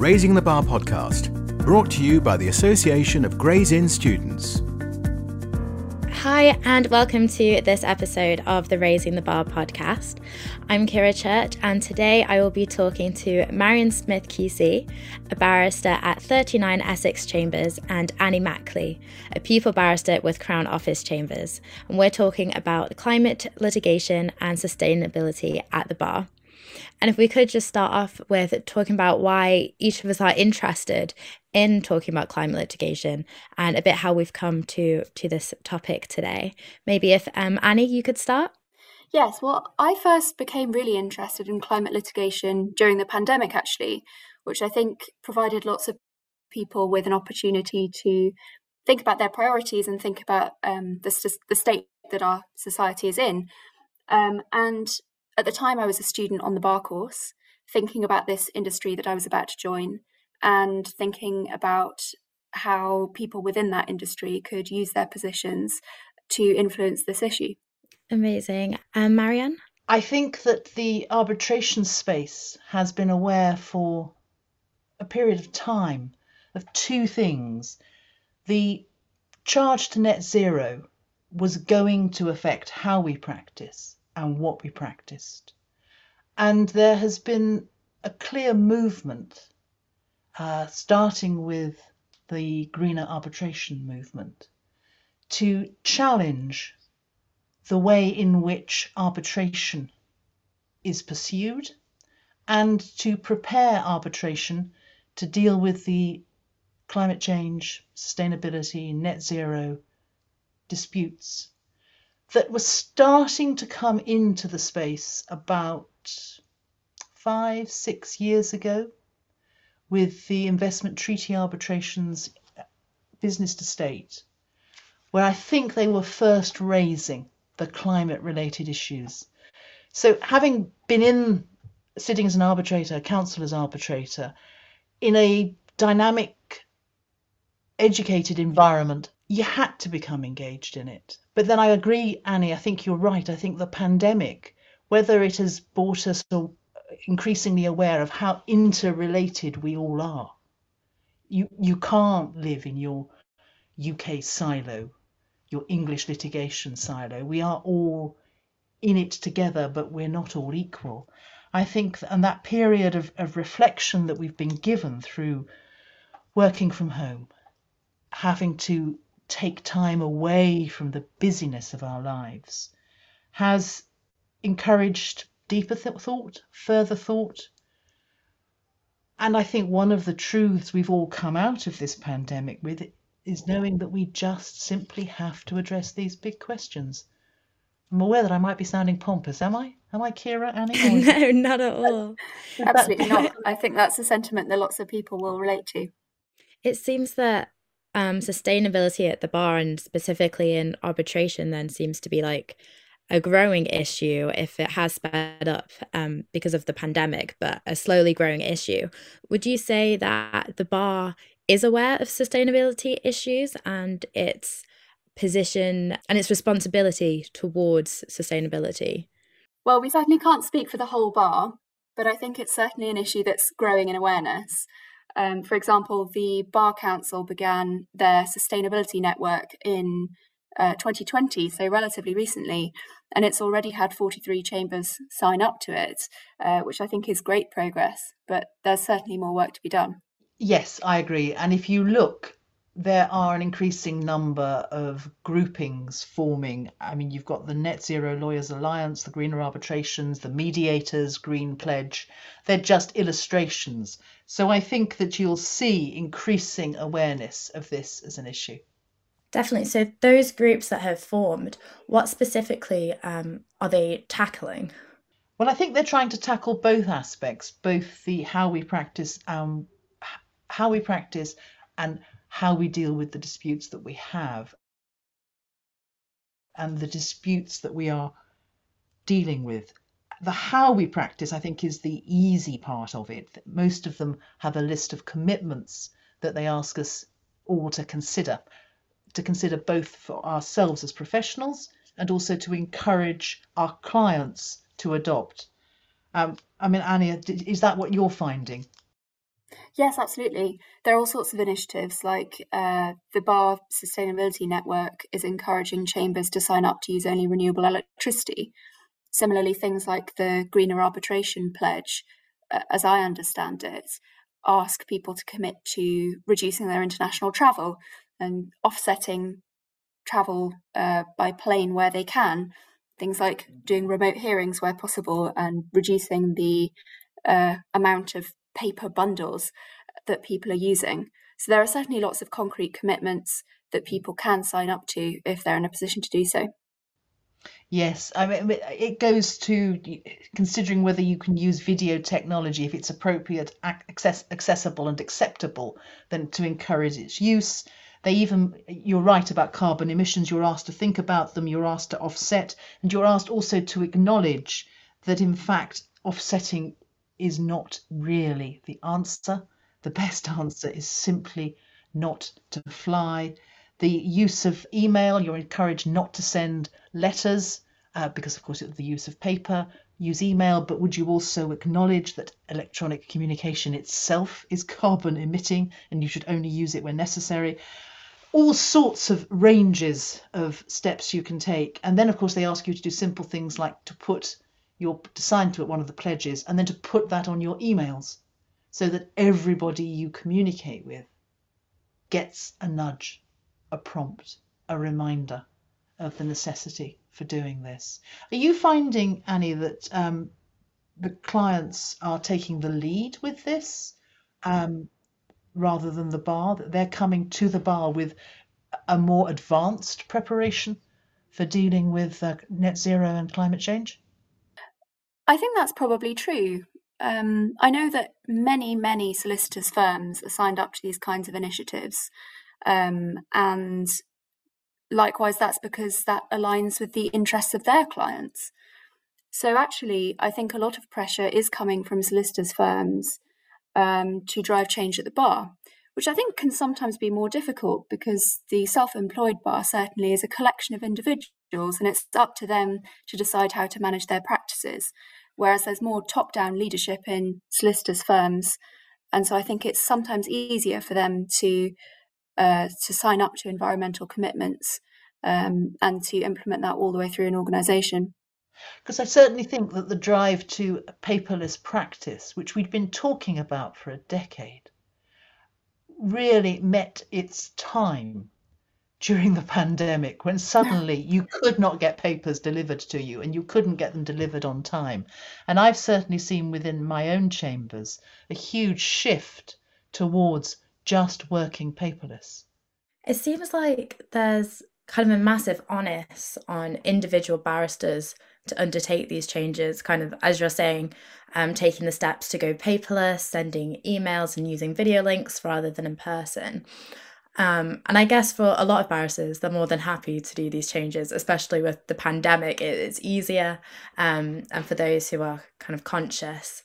Raising the Bar podcast, brought to you by the Association of Gray's Inn Students. Hi, and welcome to this episode of the Raising the Bar podcast. I'm Kira Church, and today I will be talking to Marion Smith QC, a barrister at 39 Essex Chambers, and Annie Mackley, a pupil barrister with Crown Office Chambers. And we're talking about climate litigation and sustainability at the bar. And if we could just start off with talking about why each of us are interested in talking about climate litigation and a bit how we've come to to this topic today. Maybe if um, Annie, you could start. Yes, well, I first became really interested in climate litigation during the pandemic, actually, which I think provided lots of people with an opportunity to think about their priorities and think about um, the, the state that our society is in. Um, and at the time, I was a student on the bar course, thinking about this industry that I was about to join and thinking about how people within that industry could use their positions to influence this issue. Amazing. Um, Marianne? I think that the arbitration space has been aware for a period of time of two things. The charge to net zero was going to affect how we practice and what we practiced. And there has been a clear movement, uh, starting with the greener arbitration movement, to challenge the way in which arbitration is pursued and to prepare arbitration to deal with the climate change, sustainability, net zero disputes that were starting to come into the space about five, six years ago with the investment treaty arbitrations business to state, where I think they were first raising the climate related issues. So, having been in sitting as an arbitrator, counsel as arbitrator, in a dynamic, educated environment, you had to become engaged in it. But then I agree, Annie, I think you're right. I think the pandemic, whether it has brought us uh, increasingly aware of how interrelated we all are. You, you can't live in your UK silo, your English litigation silo. We are all in it together, but we're not all equal. I think, and that period of, of reflection that we've been given through working from home, having to take time away from the busyness of our lives has encouraged deeper th- thought, further thought. And I think one of the truths we've all come out of this pandemic with is knowing that we just simply have to address these big questions. I'm aware that I might be sounding pompous. Am I? Am I Kira, Annie? no, not at all. Absolutely not. I think that's a sentiment that lots of people will relate to. It seems that um, sustainability at the bar and specifically in arbitration then seems to be like a growing issue if it has sped up um, because of the pandemic, but a slowly growing issue. Would you say that the bar is aware of sustainability issues and its position and its responsibility towards sustainability? Well, we certainly can't speak for the whole bar, but I think it's certainly an issue that's growing in awareness. Um, for example, the Bar Council began their sustainability network in uh, 2020, so relatively recently, and it's already had 43 chambers sign up to it, uh, which I think is great progress, but there's certainly more work to be done. Yes, I agree. And if you look there are an increasing number of groupings forming. I mean, you've got the Net Zero Lawyers Alliance, the Greener Arbitrations, the Mediators, Green Pledge. They're just illustrations. So I think that you'll see increasing awareness of this as an issue. Definitely. So those groups that have formed, what specifically um, are they tackling? Well, I think they're trying to tackle both aspects, both the how we practice, um, how we practice, and how we deal with the disputes that we have and the disputes that we are dealing with. The how we practice, I think, is the easy part of it. Most of them have a list of commitments that they ask us all to consider, to consider both for ourselves as professionals and also to encourage our clients to adopt. Um, I mean, Annie, is that what you're finding? Yes, absolutely. There are all sorts of initiatives, like uh, the Bar Sustainability Network is encouraging chambers to sign up to use only renewable electricity. Similarly, things like the Greener Arbitration Pledge, uh, as I understand it, ask people to commit to reducing their international travel and offsetting travel uh, by plane where they can. Things like doing remote hearings where possible and reducing the uh, amount of paper bundles that people are using. So there are certainly lots of concrete commitments that mm. people can sign up to if they're in a position to do so. Yes, I mean uh, it goes to considering whether you can use video technology if it's appropriate, access, accessible, and acceptable, then to encourage its use. They even, you're right about carbon emissions. You're asked to think about them. You're asked to offset, and you're asked also to acknowledge that in fact offsetting is not really the answer. The best answer is simply not to fly the use of email, you're encouraged not to send letters uh, because, of course, of the use of paper. Use email, but would you also acknowledge that electronic communication itself is carbon emitting and you should only use it when necessary? All sorts of ranges of steps you can take. And then, of course, they ask you to do simple things like to put your to sign to it one of the pledges and then to put that on your emails so that everybody you communicate with gets a nudge a prompt, a reminder of the necessity for doing this. Are you finding, Annie, that um, the clients are taking the lead with this um, rather than the bar, that they're coming to the bar with a more advanced preparation for dealing with uh, net zero and climate change? I think that's probably true. Um, I know that many, many solicitors' firms are signed up to these kinds of initiatives. Um, and likewise, that's because that aligns with the interests of their clients. So, actually, I think a lot of pressure is coming from solicitors' firms um, to drive change at the bar, which I think can sometimes be more difficult because the self employed bar certainly is a collection of individuals and it's up to them to decide how to manage their practices. Whereas there's more top down leadership in solicitors' firms. And so I think it's sometimes easier for them to uh, to sign up to environmental commitments um, and to implement that all the way through an organisation. Because I certainly think that the drive to paperless practice, which we'd been talking about for a decade, really met its time during the pandemic when suddenly you could not get papers delivered to you and you couldn't get them delivered on time. And I've certainly seen within my own chambers a huge shift towards just working paperless? It seems like there's kind of a massive onus on individual barristers to undertake these changes, kind of as you're saying, um, taking the steps to go paperless, sending emails and using video links rather than in person. Um, and I guess for a lot of barristers, they're more than happy to do these changes, especially with the pandemic. It's easier. Um, and for those who are kind of conscious,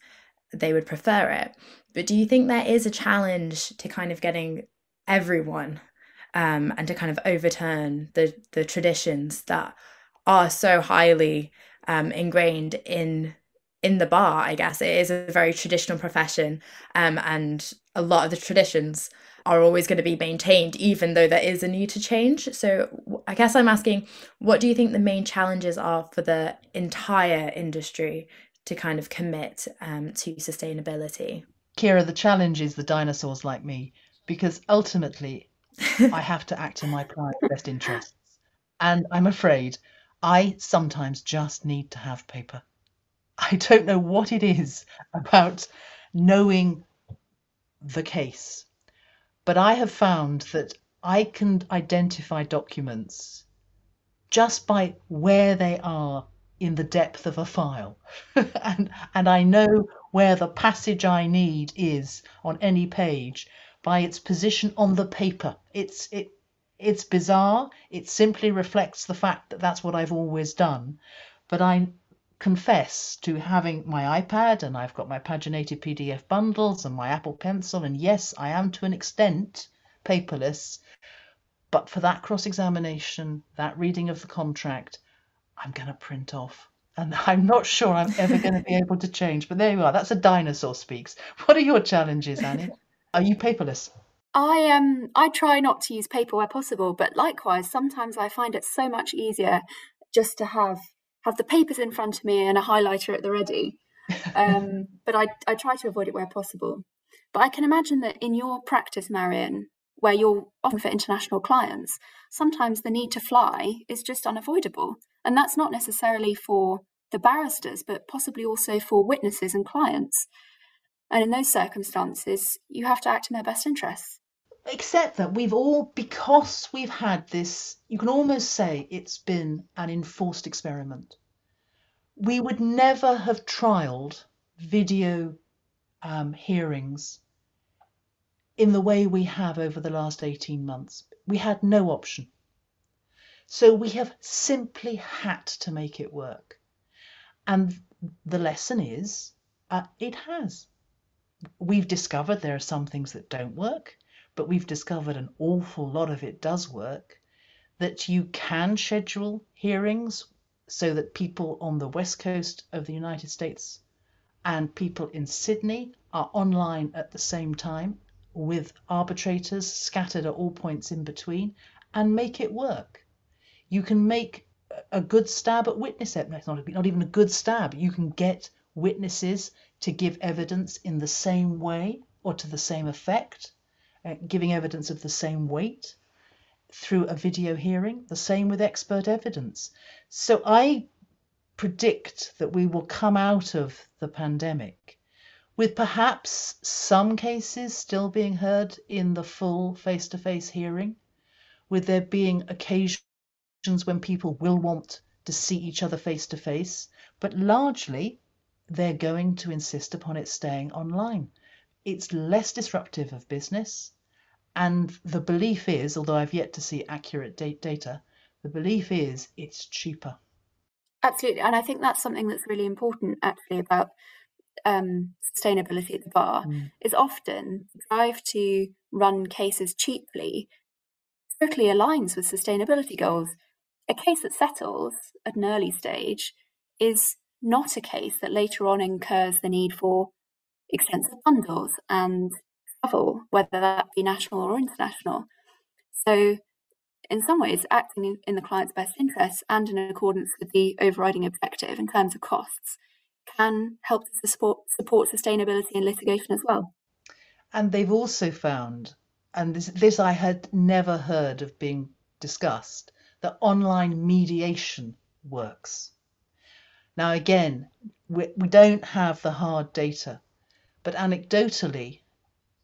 they would prefer it. But do you think there is a challenge to kind of getting everyone um, and to kind of overturn the the traditions that are so highly um, ingrained in in the bar? I guess it is a very traditional profession, um, and a lot of the traditions are always going to be maintained, even though there is a need to change. So, I guess I'm asking, what do you think the main challenges are for the entire industry to kind of commit um, to sustainability? Kira, the challenge is the dinosaurs like me, because ultimately I have to act in my client's best interests. And I'm afraid I sometimes just need to have paper. I don't know what it is about knowing the case, but I have found that I can identify documents just by where they are in the depth of a file. and, and I know where the passage I need is on any page by its position on the paper. It's, it, it's bizarre. It simply reflects the fact that that's what I've always done. But I confess to having my iPad and I've got my paginated PDF bundles and my Apple Pencil. And yes, I am to an extent paperless. But for that cross examination, that reading of the contract, I'm going to print off. And I'm not sure I'm ever going to be able to change. But there you are. That's a dinosaur speaks. What are your challenges, Annie? Are you paperless? I um I try not to use paper where possible, but likewise, sometimes I find it so much easier just to have have the papers in front of me and a highlighter at the ready. Um, but I I try to avoid it where possible. But I can imagine that in your practice, Marion, where you're often for international clients, sometimes the need to fly is just unavoidable, and that's not necessarily for the barristers, but possibly also for witnesses and clients. And in those circumstances, you have to act in their best interests except that we've all because we've had this you can almost say it's been an enforced experiment. We would never have trialed video um, hearings in the way we have over the last 18 months. We had no option. So we have simply had to make it work. And the lesson is uh, it has. We've discovered there are some things that don't work but we've discovered an awful lot of it does work, that you can schedule hearings so that people on the west coast of the United States and people in Sydney are online at the same time with arbitrators scattered at all points in between and make it work. You can make a good stab at witness evidence, not, not even a good stab. You can get witnesses to give evidence in the same way or to the same effect uh, giving evidence of the same weight through a video hearing, the same with expert evidence. So I predict that we will come out of the pandemic with perhaps some cases still being heard in the full face to face hearing, with there being occasions when people will want to see each other face to face, but largely they're going to insist upon it staying online. It's less disruptive of business. And the belief is, although I've yet to see accurate data, the belief is it's cheaper. Absolutely. And I think that's something that's really important actually about um, sustainability at the bar mm. is often the drive to run cases cheaply totally aligns with sustainability goals. A case that settles at an early stage is not a case that later on incurs the need for extensive bundles and travel, whether that be national or international. So, in some ways, acting in the client's best interests and in accordance with the overriding objective in terms of costs can help to support, support sustainability in litigation as well. And they've also found, and this, this I had never heard of being discussed, that online mediation works. Now, again, we, we don't have the hard data, but anecdotally,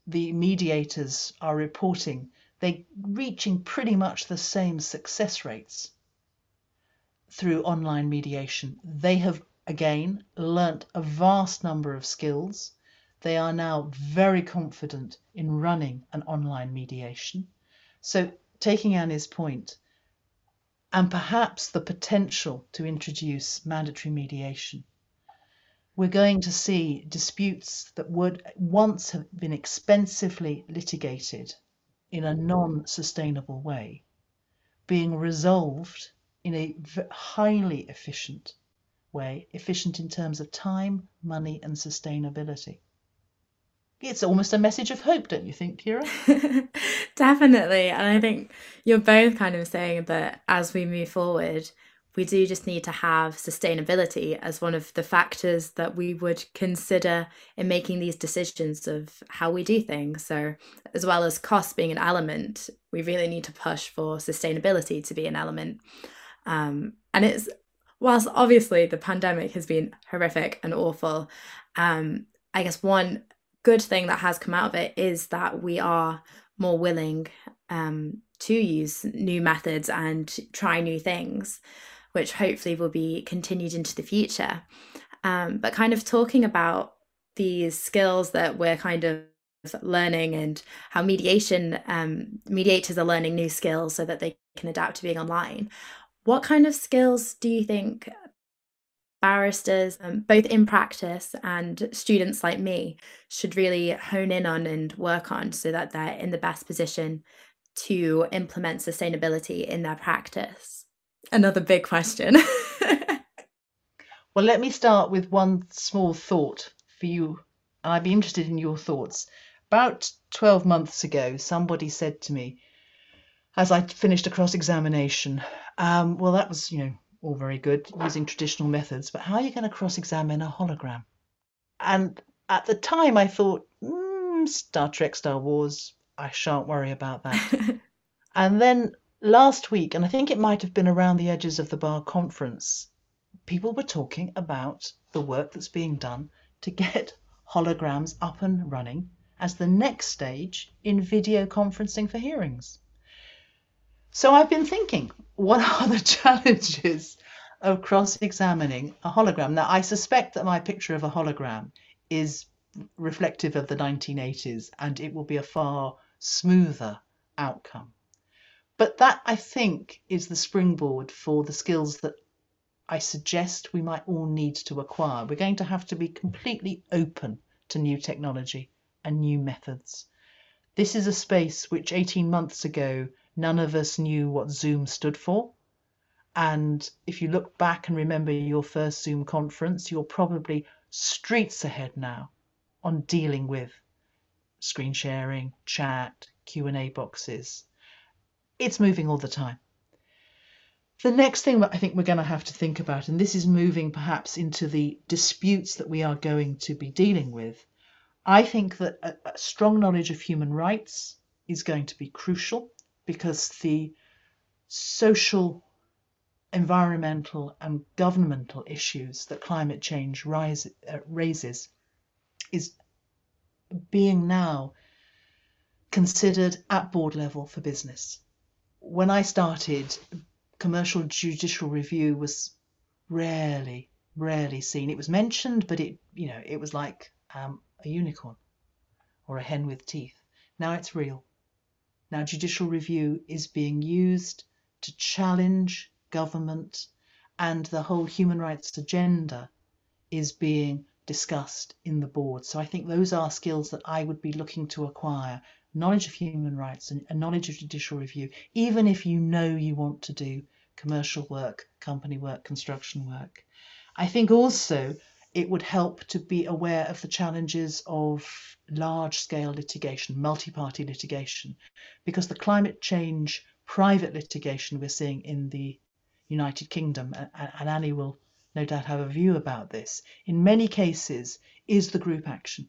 the mediators are reporting they're reaching pretty much the same success rates through online mediation. They have again learnt a vast number of skills. They are now very confident in running an online mediation. So, taking Annie's point, and perhaps the potential to introduce mandatory mediation we're going to see disputes that would once have been expensively litigated in a non sustainable way being resolved in a highly efficient way, efficient in terms of time, money, and sustainability. It's almost a message of hope, don't you think, Kira? Definitely. And I think you're both kind of saying that as we move forward, we do just need to have sustainability as one of the factors that we would consider in making these decisions of how we do things. So, as well as cost being an element, we really need to push for sustainability to be an element. Um, and it's, whilst obviously the pandemic has been horrific and awful, um, I guess one good thing that has come out of it is that we are more willing um, to use new methods and try new things which hopefully will be continued into the future. Um, but kind of talking about these skills that we're kind of learning and how mediation um, mediators are learning new skills so that they can adapt to being online. What kind of skills do you think barristers, um, both in practice and students like me, should really hone in on and work on so that they're in the best position to implement sustainability in their practice? Another big question. well, let me start with one small thought for you. And I'd be interested in your thoughts about 12 months ago, somebody said to me, as I finished a cross examination, um, well, that was, you know, all very good using traditional methods, but how are you going to cross examine a hologram? And at the time, I thought, mm, Star Trek, Star Wars, I shan't worry about that. and then last week, and I think it might have been around the edges of the bar conference, people were talking about the work that's being done to get holograms up and running as the next stage in video conferencing for hearings. So I've been thinking, what are the challenges of cross examining a hologram? Now, I suspect that my picture of a hologram is reflective of the 1980s and it will be a far smoother outcome. But that, I think, is the springboard for the skills that I suggest we might all need to acquire. We're going to have to be completely open to new technology and new methods. This is a space which 18 months ago none of us knew what Zoom stood for. And if you look back and remember your first Zoom conference, you're probably streets ahead now on dealing with screen sharing, chat, Q&A boxes. It's moving all the time. The next thing that I think we're going to have to think about, and this is moving perhaps into the disputes that we are going to be dealing with, I think that a, a strong knowledge of human rights is going to be crucial because the social, environmental, and governmental issues that climate change rise, uh, raises is being now considered at board level for business. When I started, commercial judicial review was rarely, rarely seen. It was mentioned, but it, you know, it was like um, a unicorn or a hen with teeth. Now it's real. Now, judicial review is being used to challenge government, and the whole human rights agenda is being discussed in the board. So I think those are skills that I would be looking to acquire knowledge of human rights and a knowledge of judicial review, even if you know you want to do commercial work, company work, construction work. I think also it would help to be aware of the challenges of large scale litigation, multi party litigation, because the climate change private litigation we're seeing in the United Kingdom, and Annie will no doubt have a view about this, in many cases is the group action.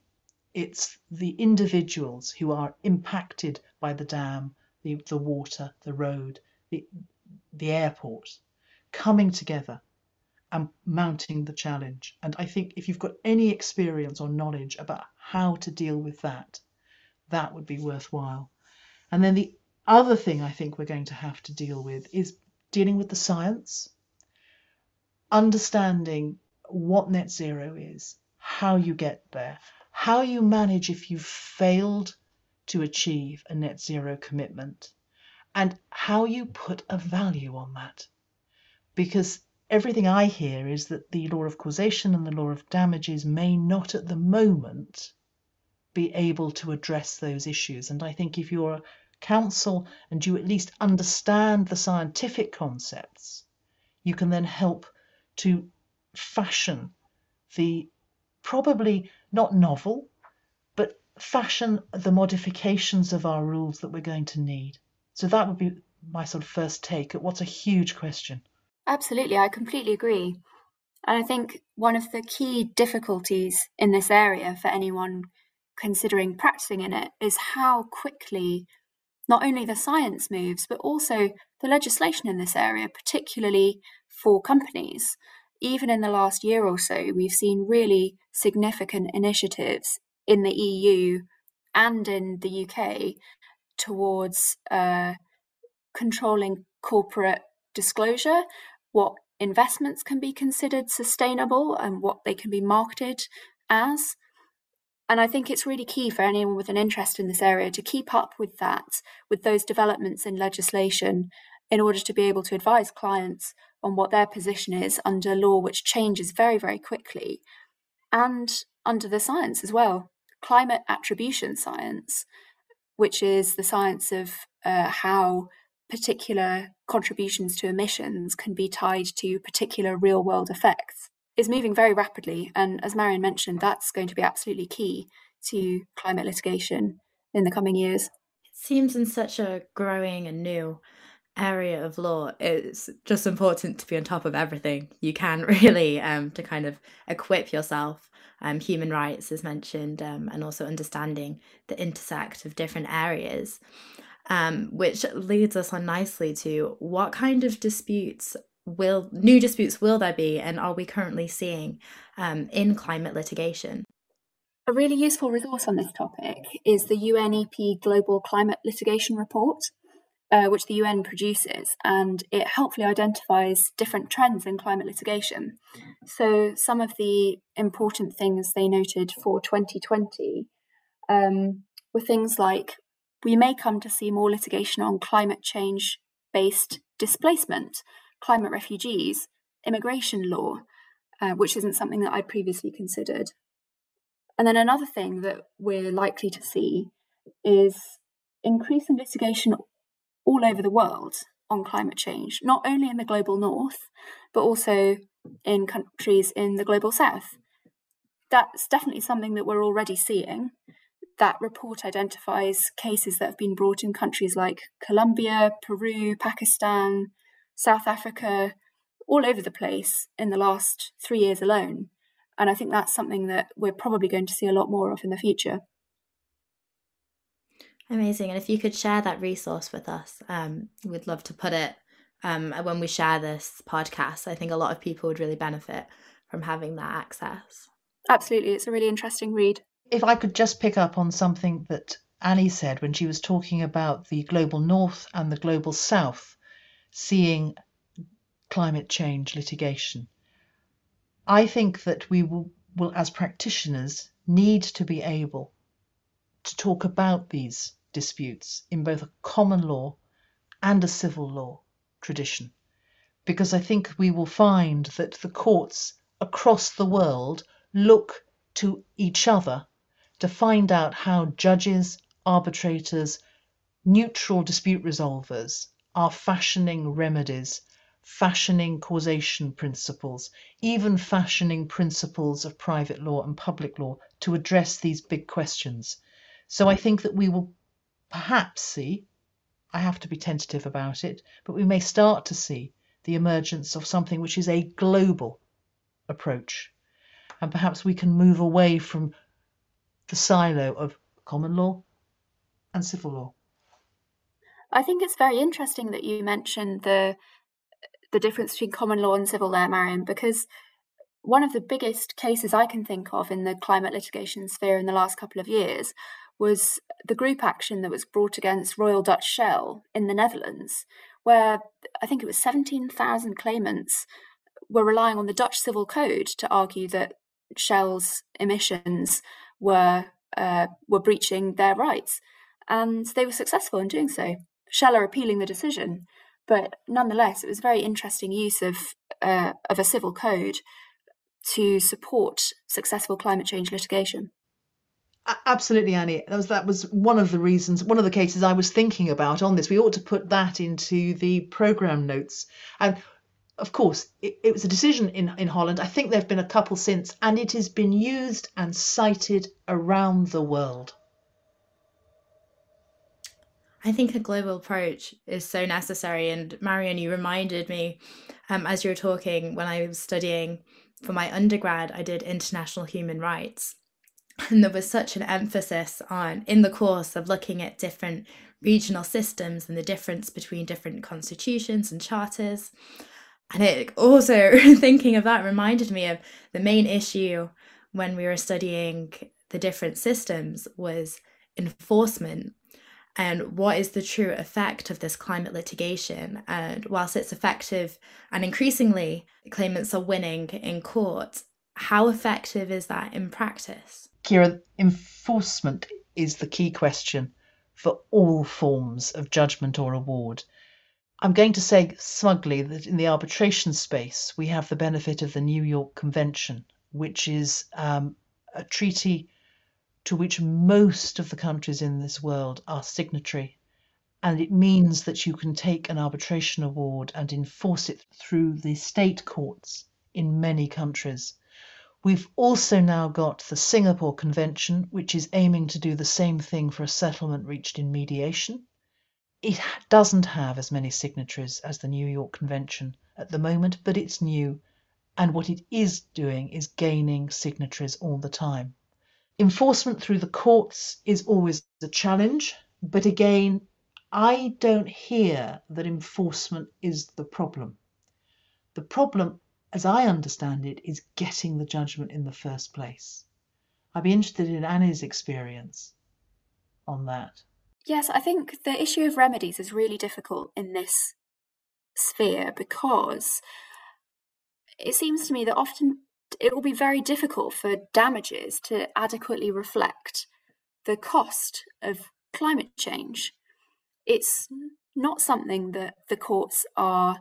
It's the individuals who are impacted by the dam, the, the water, the road, the, the airport, coming together and mounting the challenge. And I think if you've got any experience or knowledge about how to deal with that, that would be worthwhile. And then the other thing I think we're going to have to deal with is dealing with the science, understanding what net zero is, how you get there, how you manage if you've failed to achieve a net zero commitment, and how you put a value on that. Because everything I hear is that the law of causation and the law of damages may not at the moment be able to address those issues. And I think if you're a counsel and you at least understand the scientific concepts, you can then help to fashion the probably not novel, but fashion the modifications of our rules that we're going to need. So that would be my sort of first take at what's a huge question. Absolutely, I completely agree. And I think one of the key difficulties in this area for anyone considering practicing in it is how quickly not only the science moves, but also the legislation in this area, particularly for companies. Even in the last year or so, we've seen really significant initiatives in the EU and in the UK towards uh, controlling corporate disclosure, what investments can be considered sustainable and what they can be marketed as. And I think it's really key for anyone with an interest in this area to keep up with that, with those developments in legislation, in order to be able to advise clients on what their position is under law, which changes very, very quickly, and under the science as well. Climate attribution science, which is the science of uh, how particular contributions to emissions can be tied to particular real world effects is moving very rapidly. And as Marion mentioned, that's going to be absolutely key to climate litigation in the coming years. It seems in such a growing and new area of law, it's just important to be on top of everything you can, really, um, to kind of equip yourself. Um, human rights is mentioned, um, and also understanding the intersect of different areas, um, which leads us on nicely to what kind of disputes will new disputes will there be, and are we currently seeing um, in climate litigation? A really useful resource on this topic is the UNEP Global Climate Litigation Report, uh, which the UN produces, and it helpfully identifies different trends in climate litigation. So, some of the important things they noted for 2020 um, were things like we may come to see more litigation on climate change based displacement, climate refugees, immigration law, uh, which isn't something that I'd previously considered. And then another thing that we're likely to see is increasing litigation all over the world on climate change, not only in the global north, but also in countries in the global south. That's definitely something that we're already seeing. That report identifies cases that have been brought in countries like Colombia, Peru, Pakistan, South Africa, all over the place in the last three years alone. And I think that's something that we're probably going to see a lot more of in the future. Amazing. And if you could share that resource with us, um, we'd love to put it um, when we share this podcast. I think a lot of people would really benefit from having that access. Absolutely. It's a really interesting read. If I could just pick up on something that Annie said when she was talking about the global north and the global south seeing climate change litigation. I think that we will, will, as practitioners, need to be able to talk about these disputes in both a common law and a civil law tradition, because I think we will find that the courts across the world look to each other to find out how judges, arbitrators, neutral dispute resolvers are fashioning remedies fashioning causation principles, even fashioning principles of private law and public law to address these big questions. So I think that we will perhaps see, I have to be tentative about it, but we may start to see the emergence of something which is a global approach. And perhaps we can move away from the silo of common law and civil law. I think it's very interesting that you mentioned the the difference between common law and civil law, Marion, because one of the biggest cases I can think of in the climate litigation sphere in the last couple of years was the group action that was brought against Royal Dutch Shell in the Netherlands, where I think it was 17,000 claimants were relying on the Dutch Civil Code to argue that Shell's emissions were uh, were breaching their rights, and they were successful in doing so. Shell are appealing the decision, but nonetheless, it was a very interesting use of uh, of a civil code to support successful climate change litigation. Absolutely, Annie. That was that was one of the reasons, one of the cases I was thinking about on this. We ought to put that into the program notes. And of course, it, it was a decision in, in Holland. I think there have been a couple since, and it has been used and cited around the world. I think a global approach is so necessary. And Marion, you reminded me um, as you were talking when I was studying for my undergrad, I did international human rights. And there was such an emphasis on, in the course, of looking at different regional systems and the difference between different constitutions and charters. And it also, thinking of that, reminded me of the main issue when we were studying the different systems was enforcement and what is the true effect of this climate litigation. And whilst it's effective and increasingly claimants are winning in court, how effective is that in practice? Kira, enforcement is the key question for all forms of judgment or award. I'm going to say smugly that in the arbitration space, we have the benefit of the New York Convention, which is um, a treaty to which most of the countries in this world are signatory. And it means that you can take an arbitration award and enforce it through the state courts in many countries. We've also now got the Singapore Convention, which is aiming to do the same thing for a settlement reached in mediation. It doesn't have as many signatories as the New York Convention at the moment, but it's new. And what it is doing is gaining signatories all the time. Enforcement through the courts is always a challenge, but again, I don't hear that enforcement is the problem. The problem as I understand it, is getting the judgment in the first place. I'd be interested in Annie's experience on that. Yes, I think the issue of remedies is really difficult in this sphere because it seems to me that often it will be very difficult for damages to adequately reflect the cost of climate change. It's not something that the courts are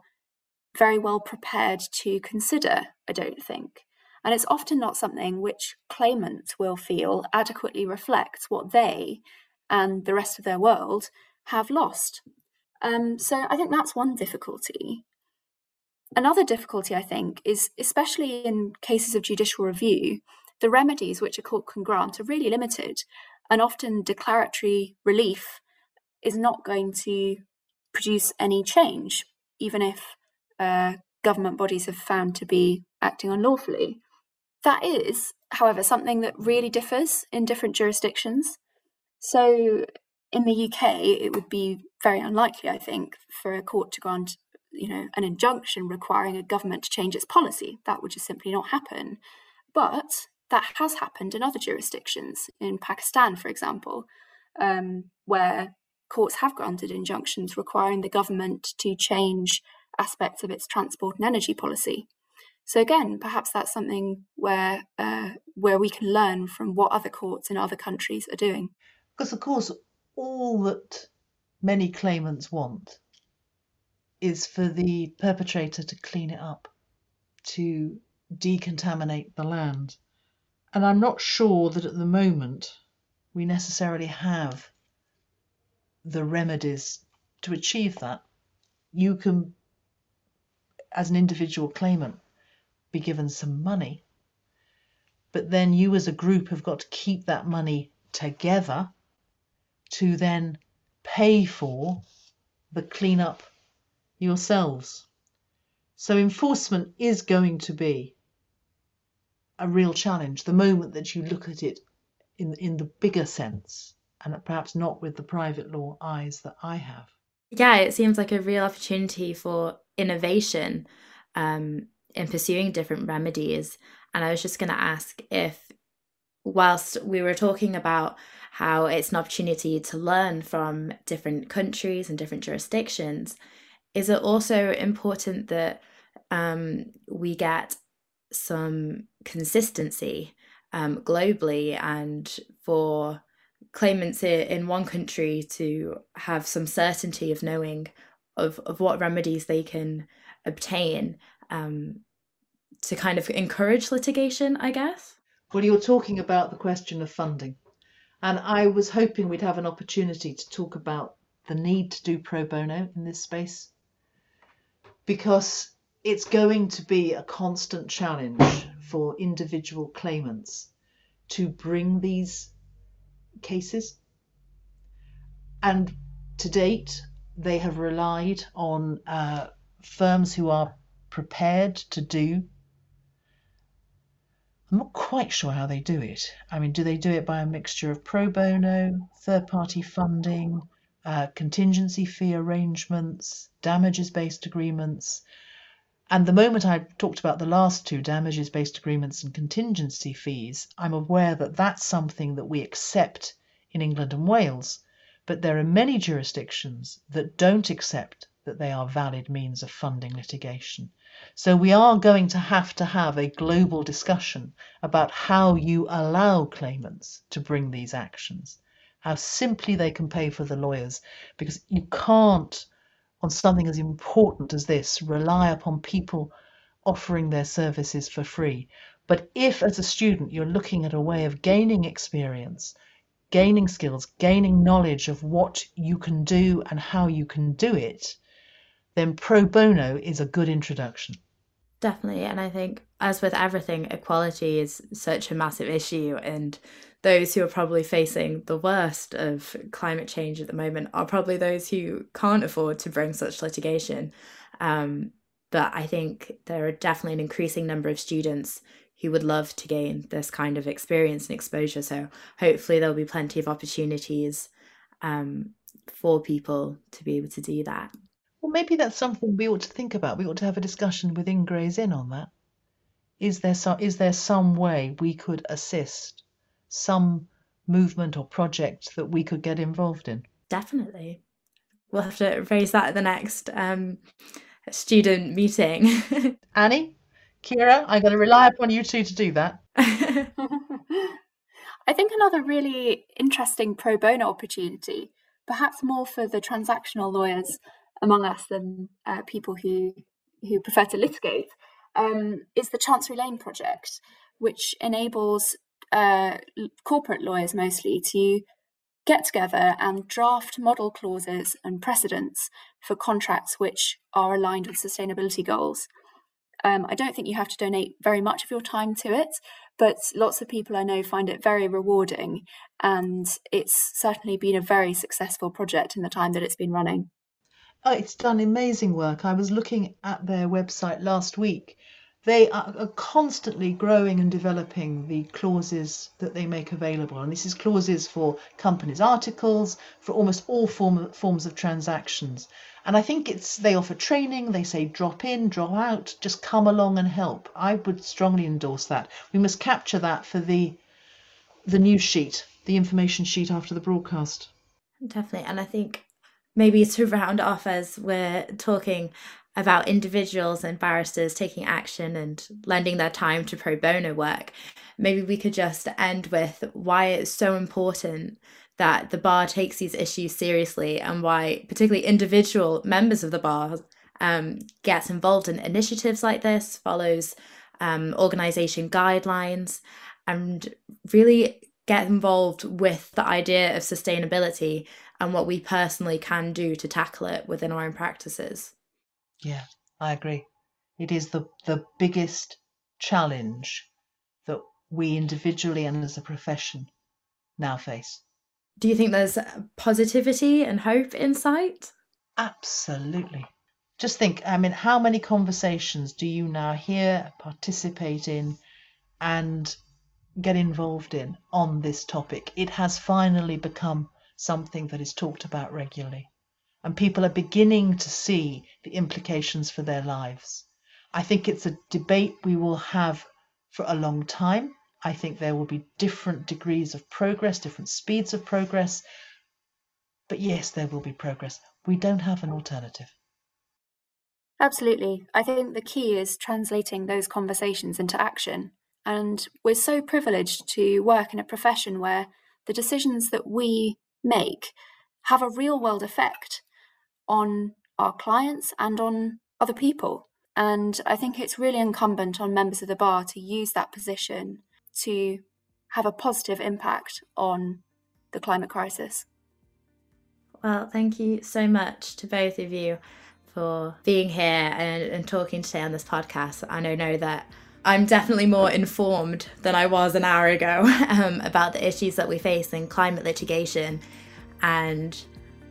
very well prepared to consider, I don't think. And it's often not something which claimants will feel adequately reflects what they and the rest of their world have lost. Um, so I think that's one difficulty. Another difficulty, I think, is especially in cases of judicial review, the remedies which a court can grant are really limited, and often declaratory relief is not going to produce any change, even if uh, government bodies have found to be acting unlawfully. That is, however, something that really differs in different jurisdictions. So, in the UK, it would be very unlikely, I think, for a court to grant, you know, an injunction requiring a government to change its policy. That would just simply not happen. But that has happened in other jurisdictions, in Pakistan, for example, um, where courts have granted injunctions requiring the government to change aspects of its transport and energy policy. So again, perhaps that's something where uh, where we can learn from what other courts in other countries are doing. Because of course, all that many claimants want is for the perpetrator to clean it up, to decontaminate the land. And I'm not sure that at the moment we necessarily have the remedies to achieve that. You can as an individual claimant, be given some money. But then you, as a group, have got to keep that money together to then pay for the cleanup yourselves. So, enforcement is going to be a real challenge the moment that you look at it in, in the bigger sense and perhaps not with the private law eyes that I have. Yeah, it seems like a real opportunity for innovation um, in pursuing different remedies. And I was just going to ask if, whilst we were talking about how it's an opportunity to learn from different countries and different jurisdictions, is it also important that um, we get some consistency um, globally and for claimants here in one country to have some certainty of knowing of, of what remedies they can obtain um, to kind of encourage litigation, I guess. Well, you're talking about the question of funding. And I was hoping we'd have an opportunity to talk about the need to do pro bono in this space because it's going to be a constant challenge for individual claimants to bring these cases. And to date, they have relied on uh, firms who are prepared to do. I'm not quite sure how they do it. I mean, do they do it by a mixture of pro bono, third party funding, uh, contingency fee arrangements, damages based agreements? And the moment I talked about the last two, damages based agreements and contingency fees, I'm aware that that's something that we accept in England and Wales. But there are many jurisdictions that don't accept that they are valid means of funding litigation. So we are going to have to have a global discussion about how you allow claimants to bring these actions, how simply they can pay for the lawyers, because you can't, on something as important as this, rely upon people offering their services for free. But if, as a student, you're looking at a way of gaining experience, gaining skills, gaining knowledge of what you can do and how you can do it, then pro bono is a good introduction. Definitely. And I think, as with everything, equality is such a massive issue. And those who are probably facing the worst of climate change at the moment are probably those who can't afford to bring such litigation. Um, but I think there are definitely an increasing number of students who would love to gain this kind of experience and exposure. So hopefully there'll be plenty of opportunities um, for people to be able to do that. Well, maybe that's something we ought to think about. We ought to have a discussion within Gray's Inn on that. Is there some is there some way we could assist some movement or project that we could get involved in? Definitely. We'll have to raise that at the next um, student meeting. Annie, Kira, I'm going to rely upon you two to do that. I think another really interesting pro bono opportunity, perhaps more for the transactional lawyers among us than uh, people who who prefer to litigate, um, is the Chancery Lane project, which enables uh, corporate lawyers mostly to get together and draft model clauses and precedents for contracts which are aligned with sustainability goals. Um, I don't think you have to donate very much of your time to it, but lots of people I know find it very rewarding, and it's certainly been a very successful project in the time that it's been running. Oh, it's done amazing work. I was looking at their website last week. They are constantly growing and developing the clauses that they make available. And this is clauses for companies' articles, for almost all form, forms of transactions. And I think it's they offer training, they say drop in, drop out, just come along and help. I would strongly endorse that. We must capture that for the the news sheet, the information sheet after the broadcast. Definitely. And I think maybe to round off as we're talking about individuals and barristers taking action and lending their time to pro bono work, maybe we could just end with why it's so important that the bar takes these issues seriously and why particularly individual members of the bar um, gets involved in initiatives like this, follows um, organization guidelines, and really get involved with the idea of sustainability and what we personally can do to tackle it within our own practices. Yeah, I agree. It is the, the biggest challenge that we individually and as a profession now face. Do you think there's positivity and hope in sight? Absolutely. Just think, I mean, how many conversations do you now hear, participate in, and get involved in on this topic? It has finally become something that is talked about regularly. And people are beginning to see the implications for their lives. I think it's a debate we will have for a long time. I think there will be different degrees of progress, different speeds of progress. But yes, there will be progress. We don't have an alternative. Absolutely. I think the key is translating those conversations into action. And we're so privileged to work in a profession where the decisions that we make have a real world effect on our clients and on other people. And I think it's really incumbent on members of the bar to use that position to have a positive impact on the climate crisis. Well, thank you so much to both of you for being here and, and talking today on this podcast. I know, that I'm definitely more informed than I was an hour ago um, about the issues that we face in climate litigation and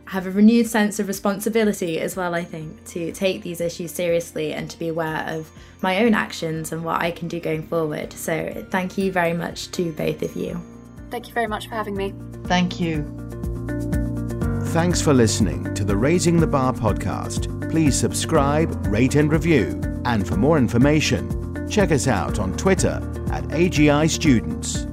have a renewed sense of responsibility as well, I think, to take these issues seriously and to be aware of my own actions and what I can do going forward. So, thank you very much to both of you. Thank you very much for having me. Thank you. Thanks for listening to the Raising the Bar podcast. Please subscribe, rate, and review. And for more information, check us out on Twitter at AGI Students.